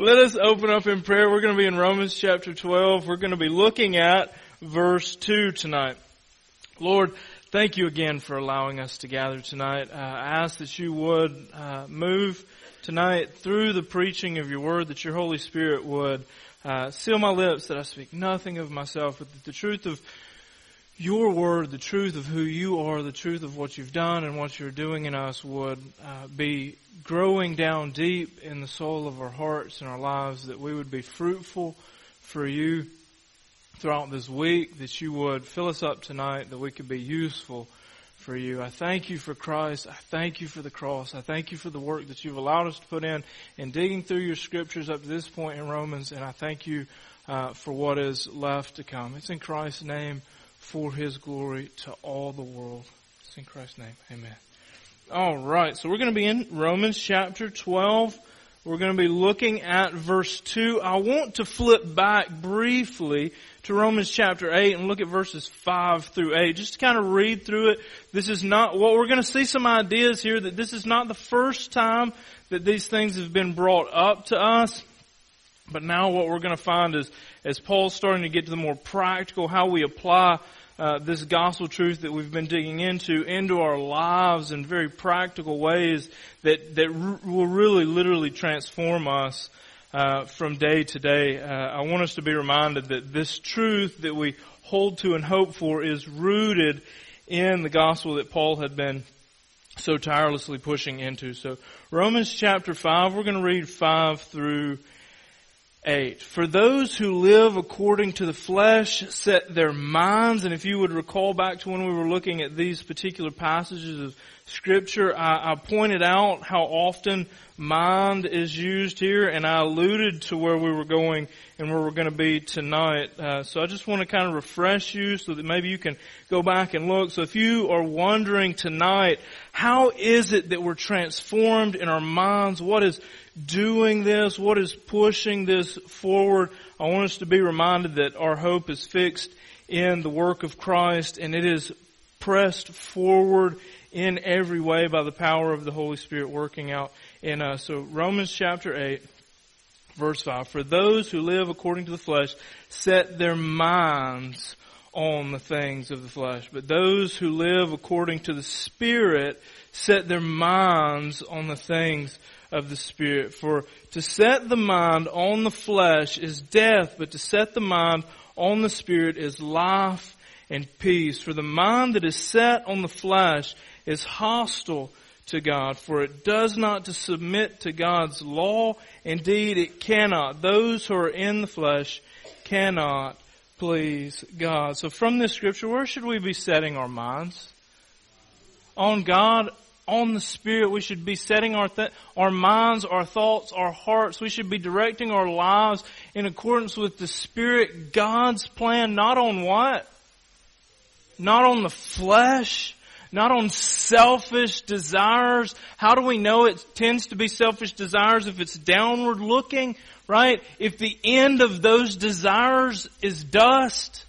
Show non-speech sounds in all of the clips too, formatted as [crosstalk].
Let us open up in prayer. We're going to be in Romans chapter 12. We're going to be looking at verse 2 tonight. Lord, thank you again for allowing us to gather tonight. Uh, I ask that you would uh, move tonight through the preaching of your word, that your Holy Spirit would uh, seal my lips, that I speak nothing of myself, but that the truth of your word, the truth of who you are, the truth of what you've done and what you're doing in us would uh, be growing down deep in the soul of our hearts and our lives, that we would be fruitful for you throughout this week, that you would fill us up tonight, that we could be useful for you. I thank you for Christ. I thank you for the cross. I thank you for the work that you've allowed us to put in in digging through your scriptures up to this point in Romans, and I thank you uh, for what is left to come. It's in Christ's name for his glory to all the world. It's in Christ's name. Amen. All right. So we're going to be in Romans chapter 12. We're going to be looking at verse 2. I want to flip back briefly to Romans chapter 8 and look at verses 5 through 8. Just to kind of read through it. This is not, what well, we're going to see some ideas here that this is not the first time that these things have been brought up to us. But now what we're going to find is, as Paul's starting to get to the more practical, how we apply uh, this gospel truth that we've been digging into into our lives in very practical ways that that r- will really literally transform us uh, from day to day. Uh, I want us to be reminded that this truth that we hold to and hope for is rooted in the gospel that Paul had been so tirelessly pushing into. So Romans chapter 5, we're going to read 5 through 8. For those who live according to the flesh set their minds, and if you would recall back to when we were looking at these particular passages of scripture, I, I, pointed out how often mind is used here, and I alluded to where we were going and where we're going to be tonight. Uh, so I just want to kind of refresh you so that maybe you can go back and look. So if you are wondering tonight, how is it that we're transformed in our minds? What is doing this? What is pushing this forward? I want us to be reminded that our hope is fixed in the work of Christ and it is pressed forward in every way by the power of the Holy Spirit working out in us. So Romans chapter 8, verse 5. For those who live according to the flesh set their minds on the things of the flesh. But those who live according to the Spirit set their minds on the things of the Spirit. For to set the mind on the flesh is death, but to set the mind on the Spirit is life and peace. For the mind that is set on the flesh is hostile to God, for it does not to submit to God's law. Indeed, it cannot. Those who are in the flesh cannot please God. So from this scripture, where should we be setting our minds? On God on the Spirit. We should be setting our, th- our minds, our thoughts, our hearts. We should be directing our lives in accordance with the Spirit, God's plan, not on what? Not on the flesh, not on selfish desires. How do we know it tends to be selfish desires if it's downward looking, right? If the end of those desires is dust,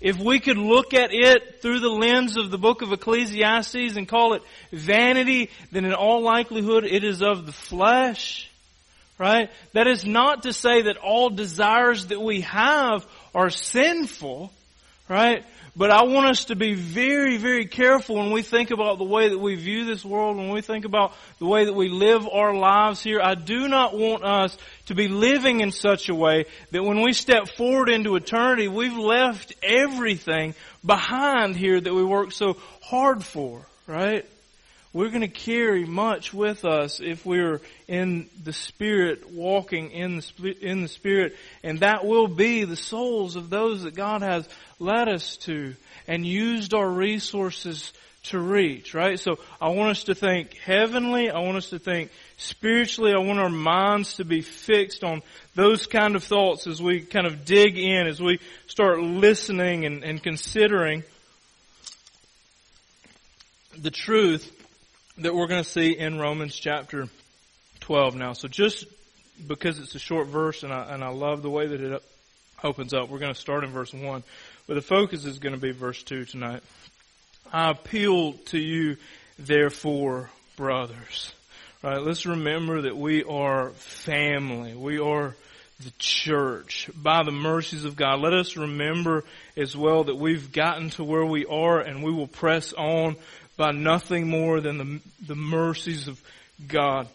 if we could look at it through the lens of the book of Ecclesiastes and call it vanity, then in all likelihood it is of the flesh. Right? That is not to say that all desires that we have are sinful. Right? But I want us to be very, very careful when we think about the way that we view this world, when we think about the way that we live our lives here. I do not want us to be living in such a way that when we step forward into eternity, we've left everything behind here that we worked so hard for, right? We're going to carry much with us if we're in the Spirit, walking in the, in the Spirit, and that will be the souls of those that God has led us to and used our resources to reach, right? So I want us to think heavenly. I want us to think spiritually. I want our minds to be fixed on those kind of thoughts as we kind of dig in, as we start listening and, and considering the truth that we're going to see in Romans chapter 12 now. So just because it's a short verse and I, and I love the way that it opens up, we're going to start in verse 1. But the focus is going to be verse 2 tonight. I appeal to you, therefore, brothers. Right? Let's remember that we are family. We are the church by the mercies of God. Let us remember as well that we've gotten to where we are and we will press on by nothing more than the, the mercies of God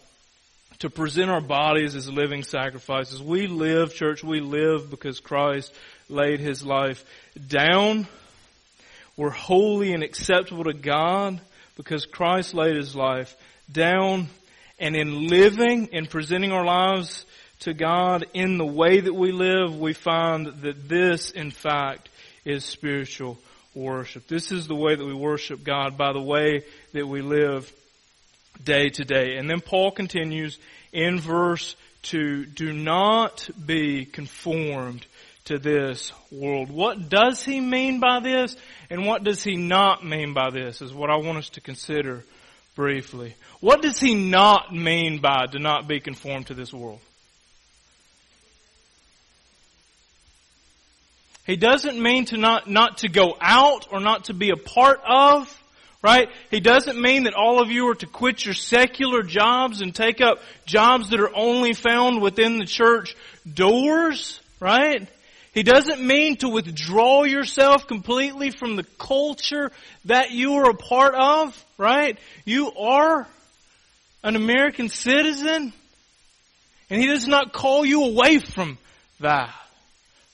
to present our bodies as living sacrifices. We live, church, we live because Christ laid his life down. We're holy and acceptable to God because Christ laid his life down. And in living and presenting our lives to God in the way that we live, we find that this, in fact, is spiritual worship. This is the way that we worship God by the way that we live day to day. And then Paul continues in verse 2, do not be conformed to this world. What does he mean by this and what does he not mean by this is what I want us to consider briefly. What does he not mean by do not be conformed to this world? He doesn't mean to not, not to go out or not to be a part of, right? He doesn't mean that all of you are to quit your secular jobs and take up jobs that are only found within the church doors, right? He doesn't mean to withdraw yourself completely from the culture that you are a part of, right? You are an American citizen, and He does not call you away from that.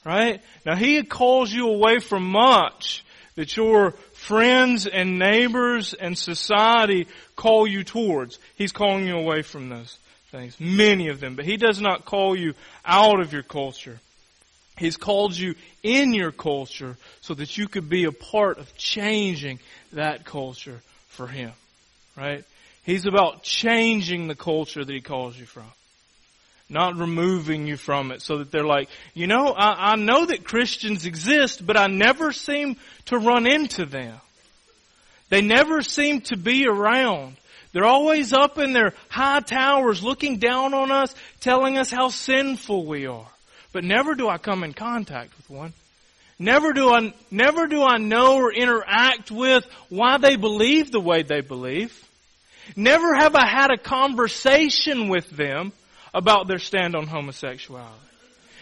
Right? Now he calls you away from much that your friends and neighbors and society call you towards. He's calling you away from those things. Many of them. But he does not call you out of your culture. He's called you in your culture so that you could be a part of changing that culture for him. Right? He's about changing the culture that he calls you from not removing you from it so that they're like, you know, I, I know that Christians exist, but I never seem to run into them. They never seem to be around. They're always up in their high towers looking down on us, telling us how sinful we are. But never do I come in contact with one. Never do I, never do I know or interact with why they believe the way they believe. Never have I had a conversation with them about their stand on homosexuality.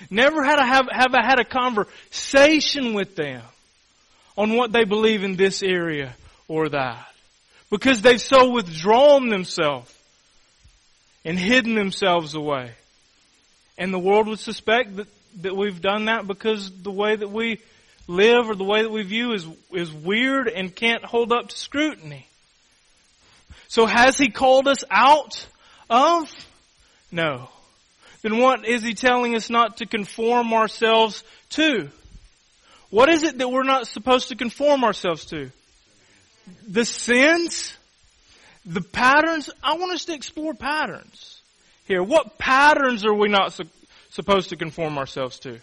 Never had I have, have I had a conversation with them on what they believe in this area or that. Because they've so withdrawn themselves and hidden themselves away. And the world would suspect that, that we've done that because the way that we live or the way that we view is, is weird and can't hold up to scrutiny. So has he called us out of no. Then what is he telling us not to conform ourselves to? What is it that we're not supposed to conform ourselves to? The sins? The patterns? I want us to explore patterns here. What patterns are we not su- supposed to conform ourselves to?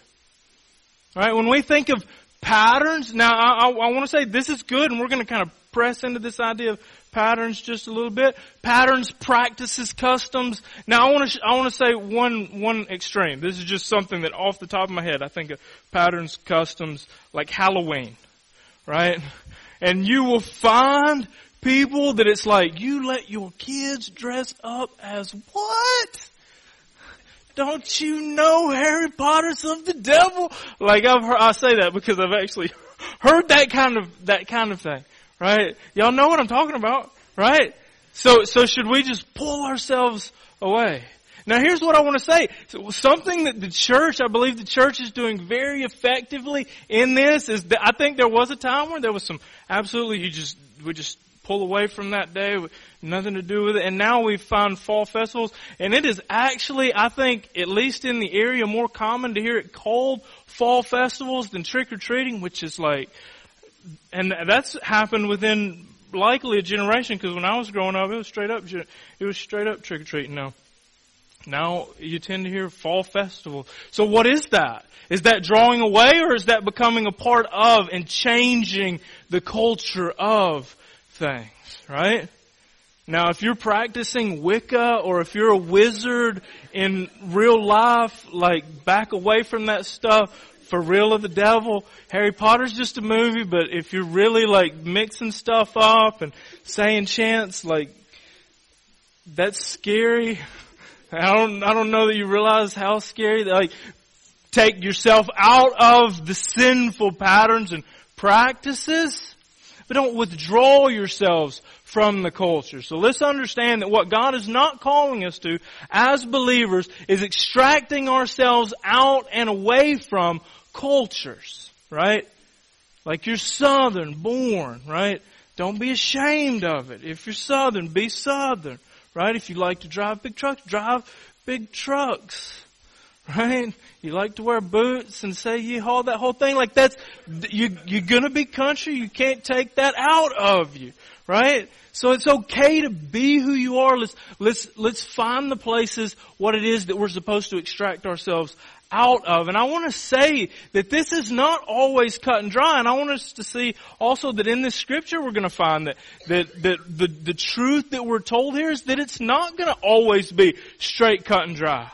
Alright, when we think of patterns, now I, I, I want to say this is good and we're going to kind of press into this idea of patterns just a little bit. Patterns, practices, customs. Now I want to, I want to say one, one extreme. This is just something that off the top of my head, I think of patterns, customs, like Halloween. Right? And you will find people that it's like, you let your kids dress up as what? Don't you know Harry Potter's of the devil? Like I've heard, I say that because I've actually [laughs] heard that kind of, that kind of thing right? Y'all know what I'm talking about, right? So, so should we just pull ourselves away? Now here's what I want to say. Something that the church, I believe the church is doing very effectively in this is that I think there was a time where there was some absolutely you just, we just pull away from that day, nothing to do with it. And now we find fall festivals and it is actually, I think, at least in the area more common to hear it called fall festivals than trick or treating, which is like, and that's happened within likely a generation because when I was growing up, it was straight up, it was straight up trick or treating. Now, now you tend to hear fall festival. So what is that? Is that drawing away or is that becoming a part of and changing the culture of things? Right? Now, if you're practicing Wicca or if you're a wizard in real life, like back away from that stuff for real of the devil. Harry Potter's just a movie, but if you're really like mixing stuff up and saying chants, like that's scary. I don't, I don't know that you realize how scary, like, take yourself out of the sinful patterns and practices, but don't withdraw yourselves from the culture. So let's understand that what God is not calling us to as believers is extracting ourselves out and away from cultures, right? Like you're southern born, right? Don't be ashamed of it. If you're southern, be southern, right? If you like to drive big trucks, drive big trucks, [laughs] right? You like to wear boots and say you haul that whole thing like that's you you're gonna be country. You can't take that out of you, right? So it's okay to be who you are. Let's let's let's find the places what it is that we're supposed to extract ourselves out of. And I want to say that this is not always cut and dry. And I want us to see also that in this scripture we're going to find that, that, that the, the truth that we're told here is that it's not going to always be straight cut and dry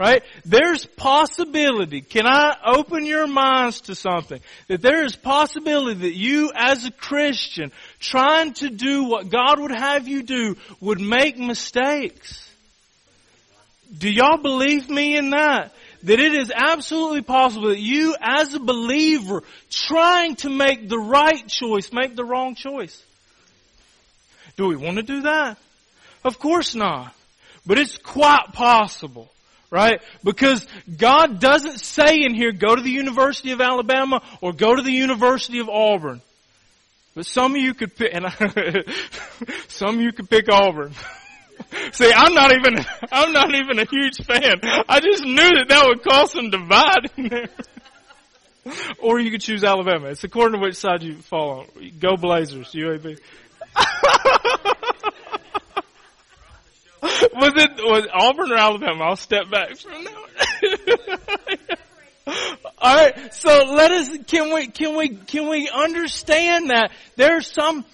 right? There's possibility. Can I open your minds to something? That there is possibility that you as a Christian trying to do what God would have you do would make mistakes. Do y'all believe me in that? That it is absolutely possible that you as a believer trying to make the right choice, make the wrong choice. Do we want to do that? Of course not. But it's quite possible right? Because God doesn't say in here, go to the University of Alabama or go to the University of Auburn. But some of you could pick, and I, [laughs] some of you could pick Auburn. [laughs] [laughs] See, I'm not even, [laughs] I'm not even a huge fan. I just knew that that would cause some divide in there. [laughs] or you could choose Alabama. It's according to which side you fall on. Go Blazers, UAB. was it was Auburn or Alabama? I'll step back from that. All right, so let us can we can we can we understand that there's some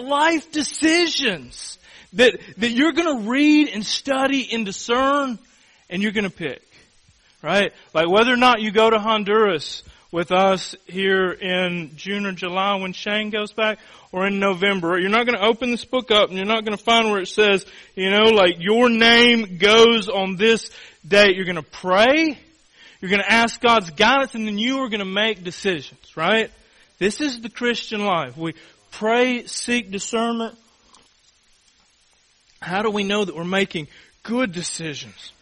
life decisions that that you're going to read and study and discern and you're going to pick. Right? Like whether or not you go to Honduras with us here in June or July when Shane goes back or in November. You're not going to open this book up and you're not going to find where it says, you know, like your name goes on this date. You're going to pray. You're going to ask God's guidance and then you are going to make decisions, right? This is the Christian life. We pray, seek discernment. How do we know that we're making good decisions?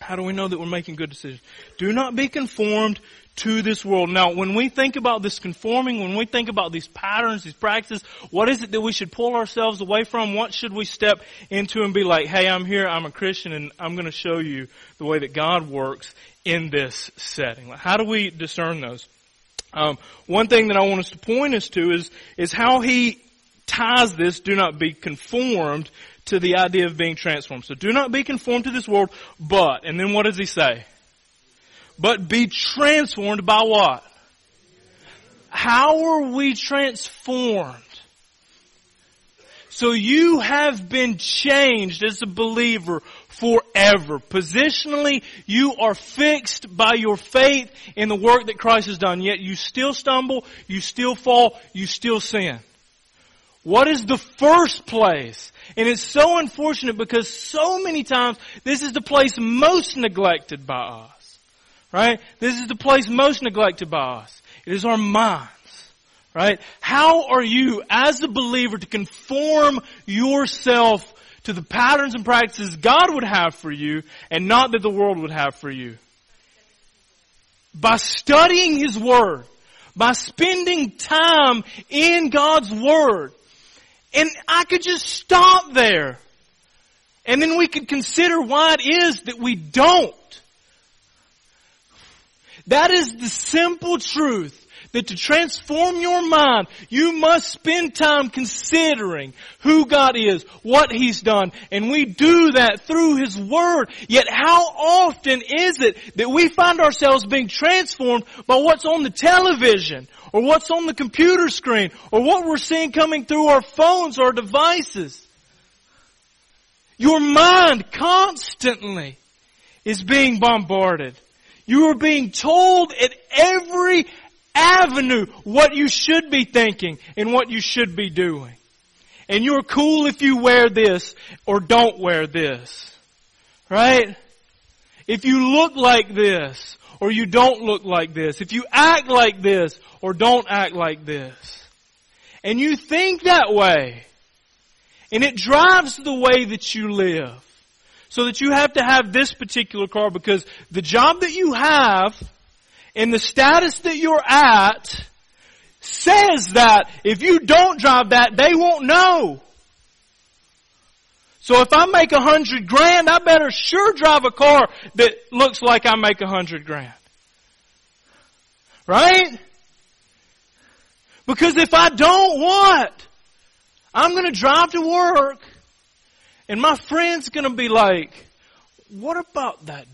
How do we know that we're making good decisions? Do not be conformed to this world. Now, when we think about this conforming, when we think about these patterns, these practices, what is it that we should pull ourselves away from? What should we step into and be like, hey, I'm here, I'm a Christian, and I'm going to show you the way that God works in this setting? How do we discern those? Um, one thing that I want us to point us to is, is how he ties this, do not be conformed to the idea of being transformed. So do not be conformed to this world, but, and then what does he say? but be transformed by what? How are we transformed? So you have been changed as a believer forever. Positionally, you are fixed by your faith in the work that Christ has done, yet you still stumble, you still fall, you still sin. What is the first place? And it's so unfortunate because so many times this is the place most neglected by us. Right? This is the place most neglected by us. It is our minds. Right? How are you, as a believer, to conform yourself to the patterns and practices God would have for you and not that the world would have for you? By studying His Word. By spending time in God's Word. And I could just stop there. And then we could consider why it is that we don't. That is the simple truth that to transform your mind, you must spend time considering who God is, what He's done, and we do that through His Word. Yet how often is it that we find ourselves being transformed by what's on the television, or what's on the computer screen, or what we're seeing coming through our phones or devices? Your mind constantly is being bombarded. You are being told at every avenue what you should be thinking and what you should be doing. And you're cool if you wear this or don't wear this. Right? If you look like this or you don't look like this. If you act like this or don't act like this. And you think that way. And it drives the way that you live. So that you have to have this particular car because the job that you have and the status that you're at says that if you don't drive that, they won't know. So if I make a hundred grand, I better sure drive a car that looks like I make a hundred grand. Right? Because if I don't, what? I'm gonna drive to work and my friend's gonna be like, what about that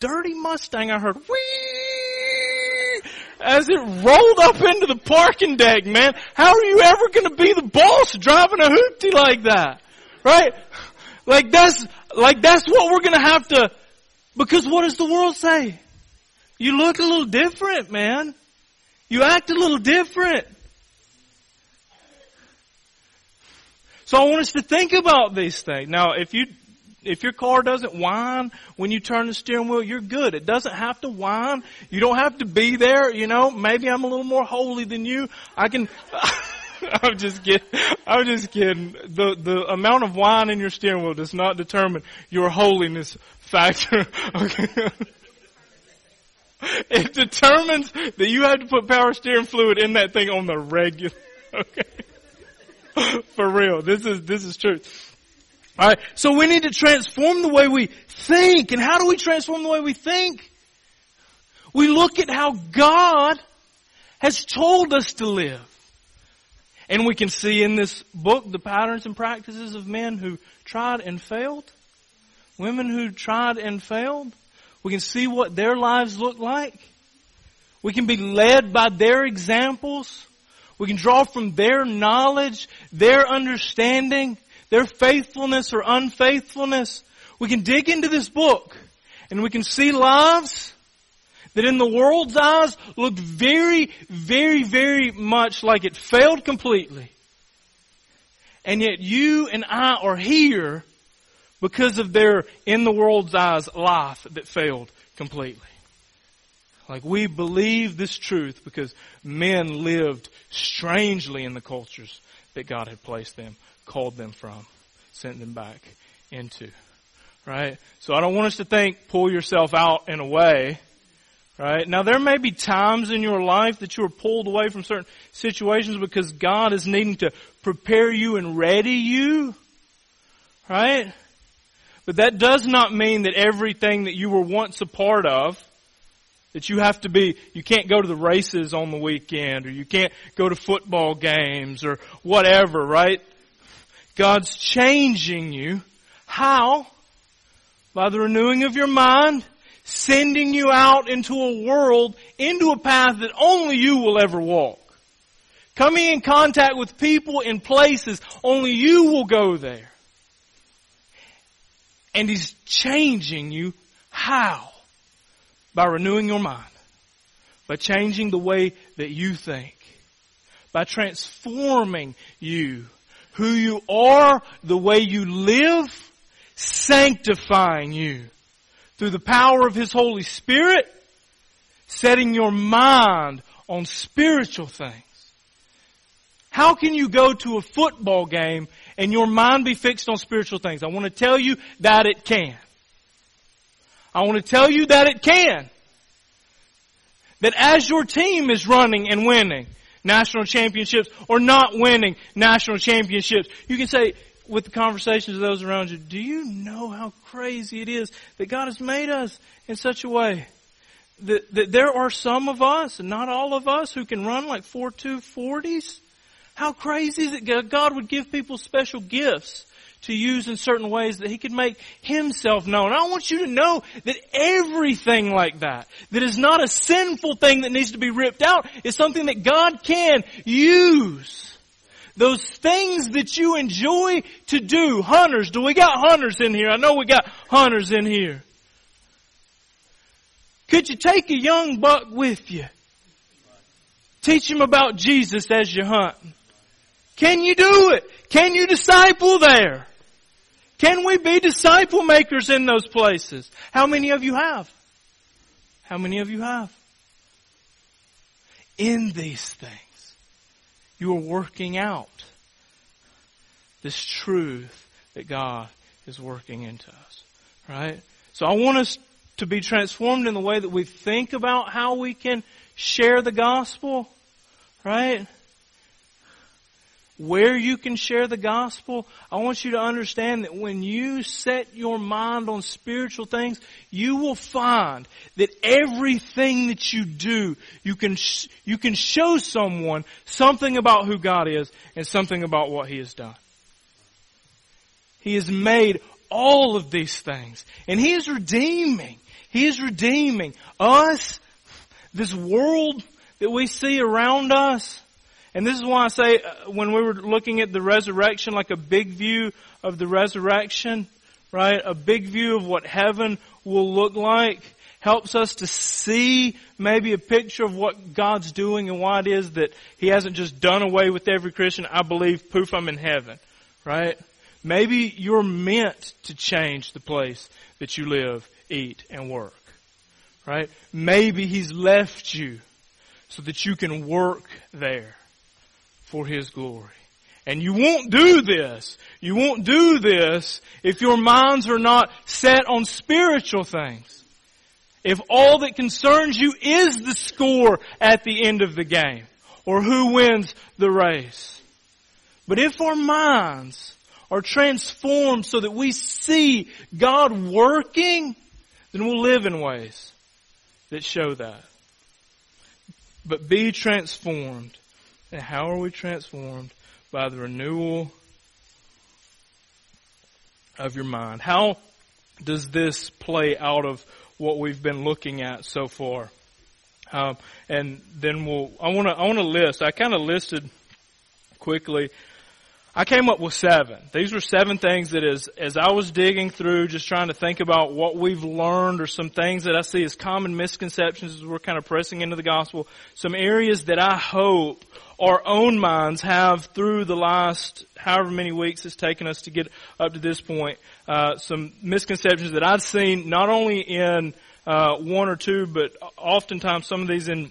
dirty Mustang I heard? Whee! As it rolled up into the parking deck, man. How are you ever gonna be the boss driving a hoopty like that? Right? Like that's, like that's what we're gonna have to, because what does the world say? You look a little different, man. You act a little different. So I want us to think about these things. Now, if you, if your car doesn't whine when you turn the steering wheel, you're good. It doesn't have to whine. You don't have to be there, you know. Maybe I'm a little more holy than you. I can, [laughs] [laughs] I'm just kidding. I'm just kidding. The, the amount of whine in your steering wheel does not determine your holiness factor. [laughs] Okay. [laughs] It determines that you have to put power steering fluid in that thing on the regular. Okay. For real. This is, this is true. Alright, so we need to transform the way we think. And how do we transform the way we think? We look at how God has told us to live. And we can see in this book the patterns and practices of men who tried and failed. Women who tried and failed. We can see what their lives look like. We can be led by their examples. We can draw from their knowledge, their understanding, their faithfulness or unfaithfulness. We can dig into this book and we can see lives that in the world's eyes looked very, very, very much like it failed completely. And yet you and I are here because of their, in the world's eyes, life that failed completely. Like we believe this truth because men lived strangely in the cultures that God had placed them, called them from, sent them back into. Right? So I don't want us to think, pull yourself out in a way. Right? Now there may be times in your life that you are pulled away from certain situations because God is needing to prepare you and ready you. Right? But that does not mean that everything that you were once a part of that you have to be, you can't go to the races on the weekend or you can't go to football games or whatever, right? God's changing you. How? By the renewing of your mind, sending you out into a world, into a path that only you will ever walk. Coming in contact with people in places only you will go there. And He's changing you. How? by renewing your mind, by changing the way that you think, by transforming you, who you are, the way you live, sanctifying you through the power of His Holy Spirit, setting your mind on spiritual things. How can you go to a football game and your mind be fixed on spiritual things? I want to tell you that it can. I want to tell you that it can. That as your team is running and winning national championships or not winning national championships, you can say with the conversations of those around you, do you know how crazy it is that God has made us in such a way that, that there are some of us, and not all of us, who can run like 4-2-40s? How crazy is it that God would give people special gifts to use in certain ways that he could make himself known. I want you to know that everything like that, that is not a sinful thing that needs to be ripped out, is something that God can use. Those things that you enjoy to do. Hunters, do we got hunters in here? I know we got hunters in here. Could you take a young buck with you? Teach him about Jesus as you hunt. Can you do it? Can you disciple there? Can we be disciple makers in those places? How many of you have? How many of you have? In these things, you are working out this truth that God is working into us. Right? So I want us to be transformed in the way that we think about how we can share the gospel. Right? Where you can share the gospel, I want you to understand that when you set your mind on spiritual things, you will find that everything that you do, you can, sh- you can show someone something about who God is and something about what He has done. He has made all of these things and He is redeeming. He is redeeming us, this world that we see around us, and this is why I say uh, when we were looking at the resurrection, like a big view of the resurrection, right? A big view of what heaven will look like helps us to see maybe a picture of what God's doing and why it is that He hasn't just done away with every Christian. I believe, poof, I'm in heaven, right? Maybe you're meant to change the place that you live, eat, and work, right? Maybe He's left you so that you can work there for His glory. And you won't do this. You won't do this if your minds are not set on spiritual things. If all that concerns you is the score at the end of the game or who wins the race. But if our minds are transformed so that we see God working, then we'll live in ways that show that. But be transformed and how are we transformed? By the renewal of your mind. How does this play out of what we've been looking at so far? Um, and then we'll. I want to. I want to list. I kind of listed quickly I came up with seven. These were seven things that as, as I was digging through, just trying to think about what we've learned or some things that I see as common misconceptions as we're kind of pressing into the gospel, some areas that I hope our own minds have through the last however many weeks it's taken us to get up to this point, uh, some misconceptions that I've seen not only in uh, one or two, but oftentimes some of these in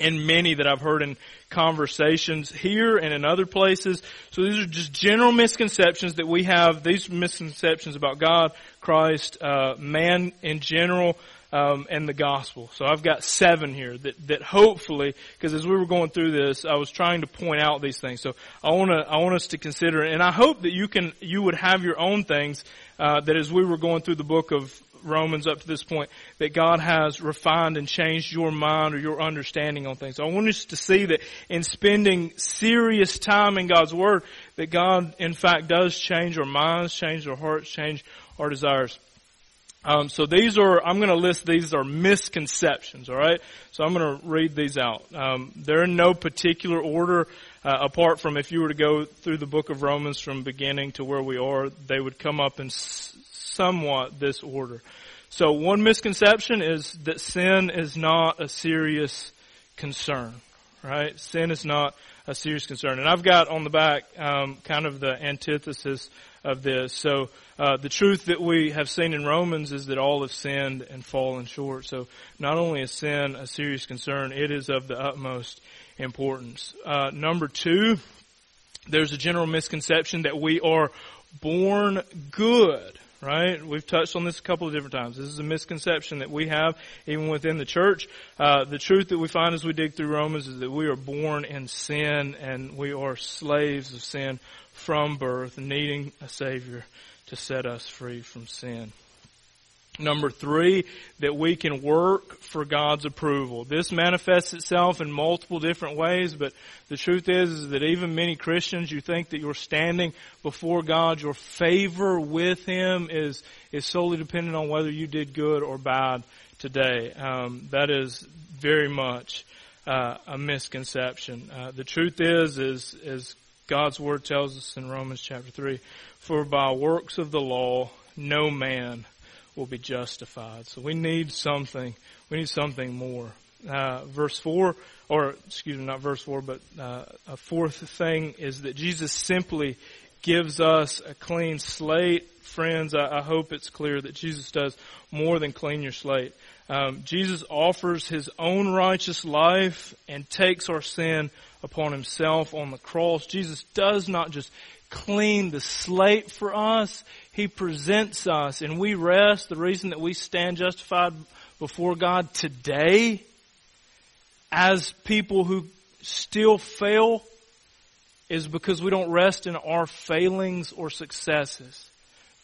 in many that I've heard in conversations here and in other places. So these are just general misconceptions that we have. These misconceptions about God, Christ, uh, man in general, um, and the gospel. So I've got seven here that that hopefully, because as we were going through this, I was trying to point out these things. So I want to I want us to consider, and I hope that you can you would have your own things uh, that as we were going through the book of Romans up to this point, that God has refined and changed your mind or your understanding on things. So I want us to see that in spending serious time in God's Word, that God in fact does change our minds, change our hearts, change our desires. Um, so these are, I'm going to list these are misconceptions, alright? So I'm going to read these out. Um, they're in no particular order, uh, apart from if you were to go through the book of Romans from beginning to where we are, they would come up in somewhat this order. So one misconception is that sin is not a serious concern, right? Sin is not a serious concern. And I've got on the back um, kind of the antithesis of this. So uh, the truth that we have seen in Romans is that all have sinned and fallen short. So not only is sin a serious concern, it is of the utmost importance. Uh, number two, there's a general misconception that we are born good right? We've touched on this a couple of different times. This is a misconception that we have even within the church. Uh, the truth that we find as we dig through Romans is that we are born in sin and we are slaves of sin from birth, needing a Savior to set us free from sin. Number three, that we can work for God's approval. This manifests itself in multiple different ways, but the truth is, is that even many Christians, you think that you're standing before God, your favor with Him is, is solely dependent on whether you did good or bad today. Um, that is very much uh, a misconception. Uh, the truth is, is, is God's Word tells us in Romans chapter 3, for by works of the law, no man will be justified. So we need something. We need something more. uh, verse 4, or excuse me, not verse 4, but uh, a fourth thing is that Jesus simply gives us a clean slate. Friends, I, I hope it's clear that Jesus does more than clean your slate. Um, Jesus offers his own righteous life and takes our sin upon himself on the cross. Jesus does not just clean the slate for us, he presents us and we rest. The reason that we stand justified before God today as people who still fail is because we don't rest in our failings or successes,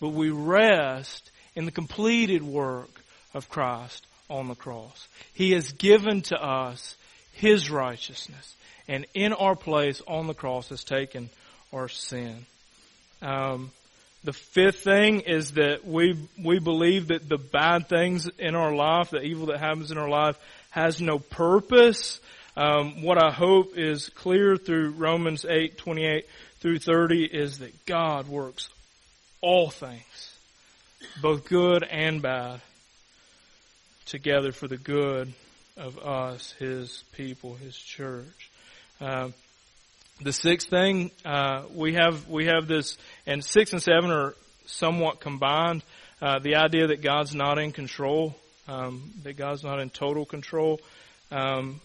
but we rest in the completed work of Christ on the cross. He has given to us His righteousness, and in our place on the cross has taken our sin. Um, the fifth thing is that we we believe that the bad things in our life, the evil that happens in our life, has no purpose. Um, what I hope is clear through Romans eight twenty eight through thirty is that God works all things, both good and bad, together for the good of us, His people, His church. Um, the sixth thing uh, we have we have this, and six and seven are somewhat combined. Uh, the idea that God's not in control, um, that God's not in total control. Um,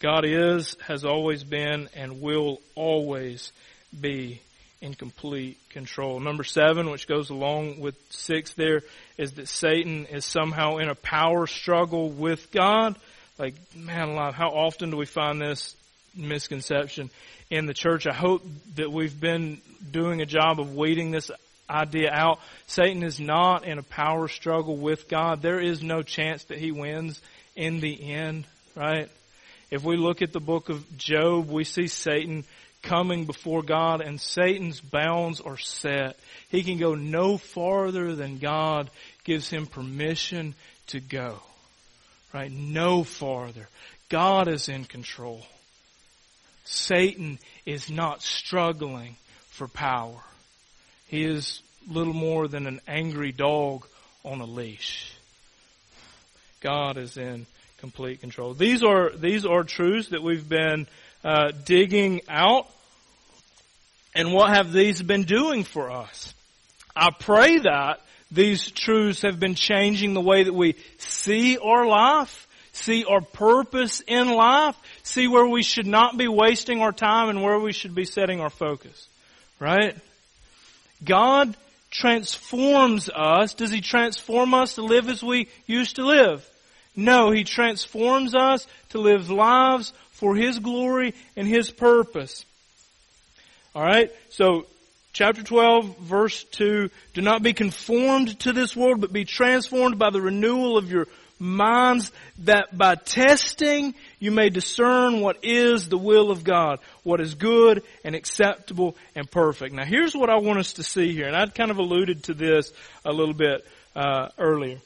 God is, has always been, and will always be in complete control. Number seven, which goes along with six there, is that Satan is somehow in a power struggle with God. Like, man alive, how often do we find this misconception in the church. I hope that we've been doing a job of weeding this idea out. Satan is not in a power struggle with God. There is no chance that he wins in the end, right? If we look at the book of Job, we see Satan coming before God and Satan's bounds are set. He can go no farther than God gives him permission to go. Right? No farther. God is in control. Satan is not struggling for power. He is little more than an angry dog on a leash. God is in complete control. These are these are truths that we've been uh, digging out, and what have these been doing for us? I pray that these truths have been changing the way that we see our life see our purpose in life, see where we should not be wasting our time and where we should be setting our focus. Right? God transforms us. Does He transform us to live as we used to live? No, He transforms us to live lives for His glory and His purpose. Alright? So, chapter 12, verse 2, do not be conformed to this world, but be transformed by the renewal of your minds that by testing you may discern what is the will of God, what is good and acceptable and perfect. Now here's what I want us to see here, and I'd kind of alluded to this a little bit uh, earlier.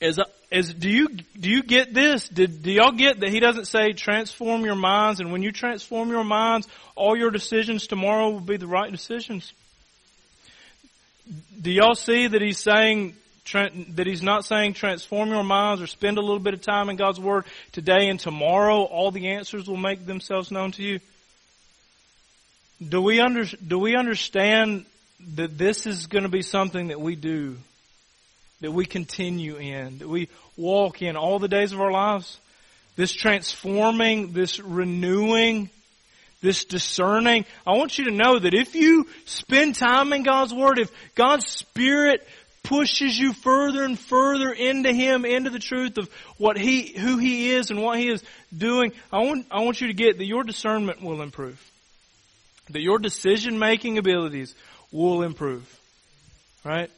As, as do you do you get this? Did do y'all get that he doesn't say transform your minds, and when you transform your minds, all your decisions tomorrow will be the right decisions? Do y'all see that he's saying that he's not saying transform your minds or spend a little bit of time in God's Word today and tomorrow all the answers will make themselves known to you? Do we under, do we understand that this is going to be something that we do, that we continue in, that we walk in all the days of our lives? This transforming, this renewing, this discerning. I want you to know that if you spend time in God's Word, if God's Spirit pushes you further and further into Him, into the truth of what He, who He is and what He is doing, I want, I want you to get that your discernment will improve. That your decision making abilities will improve. Right?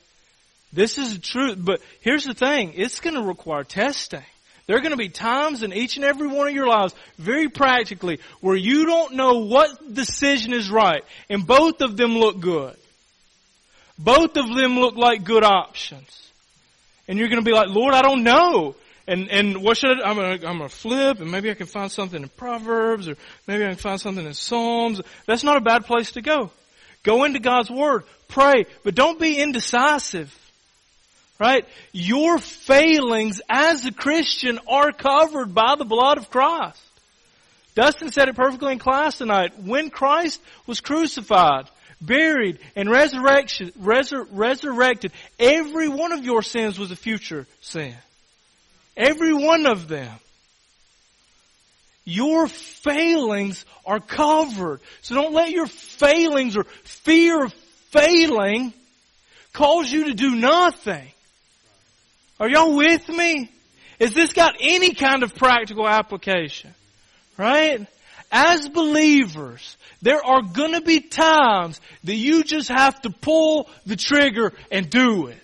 This is the truth, but here's the thing, it's gonna require testing. There are going to be times in each and every one of your lives, very practically, where you don't know what decision is right, and both of them look good. Both of them look like good options. And you're going to be like, Lord, I don't know. And, and what should I, I'm going to, I'm going to flip and maybe I can find something in Proverbs or maybe I can find something in Psalms. That's not a bad place to go. Go into God's Word. Pray. But don't be indecisive. Right? Your failings as a Christian are covered by the blood of Christ. Dustin said it perfectly in class tonight. When Christ was crucified, buried, and resurrection, resur- resurrected, every one of your sins was a future sin. Every one of them. Your failings are covered. So don't let your failings or fear of failing cause you to do nothing. Are y'all with me? Has this got any kind of practical application? Right? As believers, there are gonna be times that you just have to pull the trigger and do it.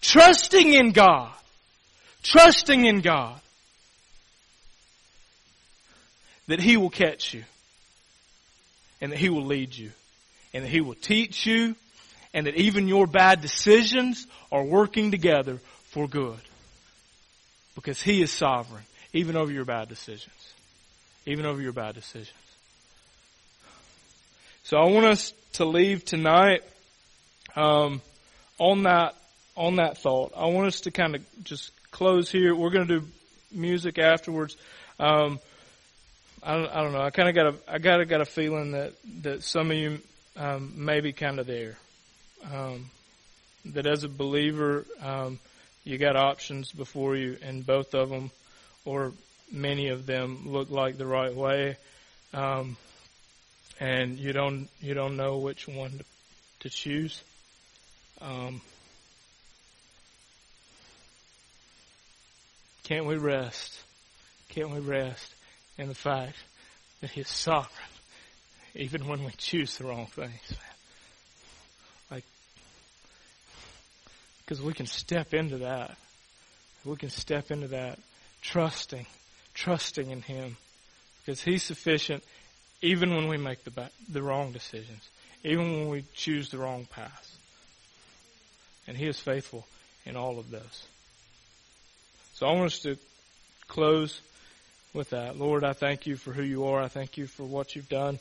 Trusting in God. Trusting in God. That He will catch you. And that He will lead you. And that He will teach you. And that even your bad decisions are working together for good. Because He is sovereign, even over your bad decisions. Even over your bad decisions. So I want us to leave tonight um, on that on that thought. I want us to kind of just close here. We're going to do music afterwards. Um, I don't, I don't know. I kind of got a I got a, got a feeling that that some of you um, may be kind of there. Um, that as a believer, um, you got options before you, and both of them, or many of them, look like the right way, um, and you don't you don't know which one to, choose. Um, can't we rest? Can't we rest in the fact that He's sovereign, even when we choose the wrong things? Because we can step into that. We can step into that trusting, trusting in Him. Because He's sufficient even when we make the, the wrong decisions, even when we choose the wrong path. And He is faithful in all of those. So I want us to close with that. Lord, I thank you for who you are. I thank you for what you've done.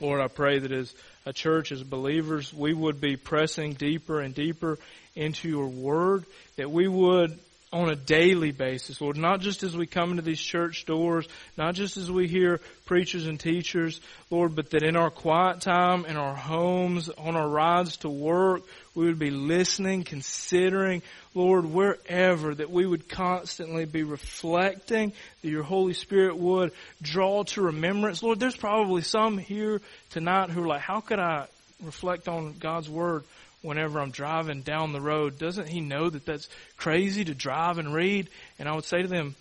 Lord, I pray that as a church, as believers, we would be pressing deeper and deeper into your word, that we would on a daily basis, Lord, not just as we come into these church doors, not just as we hear preachers and teachers, Lord, but that in our quiet time, in our homes, on our rides to work, we would be listening, considering, Lord, wherever, that we would constantly be reflecting, that your Holy Spirit would draw to remembrance. Lord, there's probably some here tonight who are like, how could I reflect on God's Word whenever I'm driving down the road. Doesn't he know that that's crazy to drive and read? And I would say to them,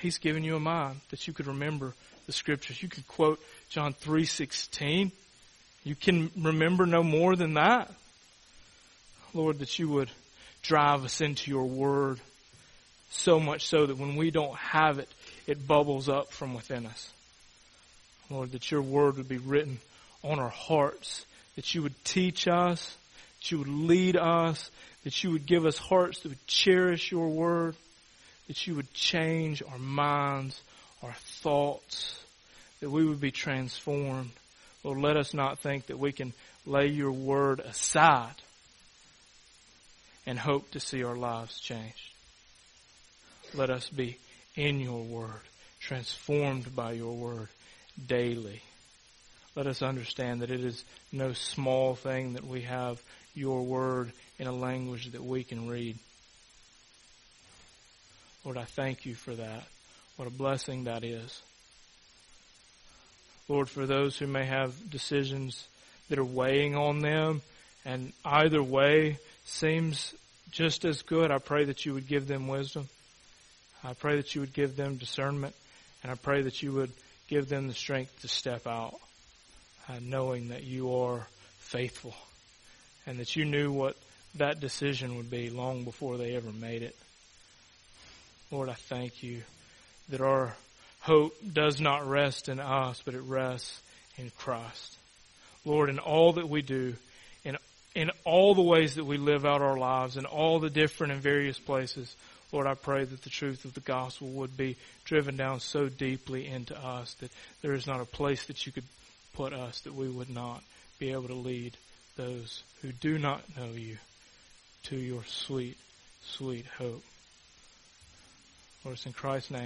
he's given you a mind that you could remember the scriptures. You could quote John 3:16. You can remember no more than that. Lord, that you would drive us into your word so much so that when we don't have it, it bubbles up from within us. Lord, that your word would be written on our hearts, that you would teach us, that you would lead us, that you would give us hearts that would cherish your word, that you would change our minds, our thoughts, that we would be transformed. Lord, let us not think that we can lay your word aside and hope to see our lives changed. Let us be in your word, transformed by your word daily. Let us understand that it is no small thing that we have your word in a language that we can read. Lord, I thank you for that. What a blessing that is. Lord, for those who may have decisions that are weighing on them, and either way seems just as good, I pray that you would give them wisdom. I pray that you would give them discernment, and I pray that you would give them the strength to step out, uh, knowing that you are faithful and that you knew what that decision would be long before they ever made it. Lord, I thank you that our hope does not rest in us, but it rests in Christ. Lord, in all that we do, in, in all the ways that we live out our lives, in all the different and various places, Lord, I pray that the truth of the gospel would be driven down so deeply into us that there is not a place that you could put us that we would not be able to lead those who do not know you to your sweet sweet hope. Lord, it's in Christ's name.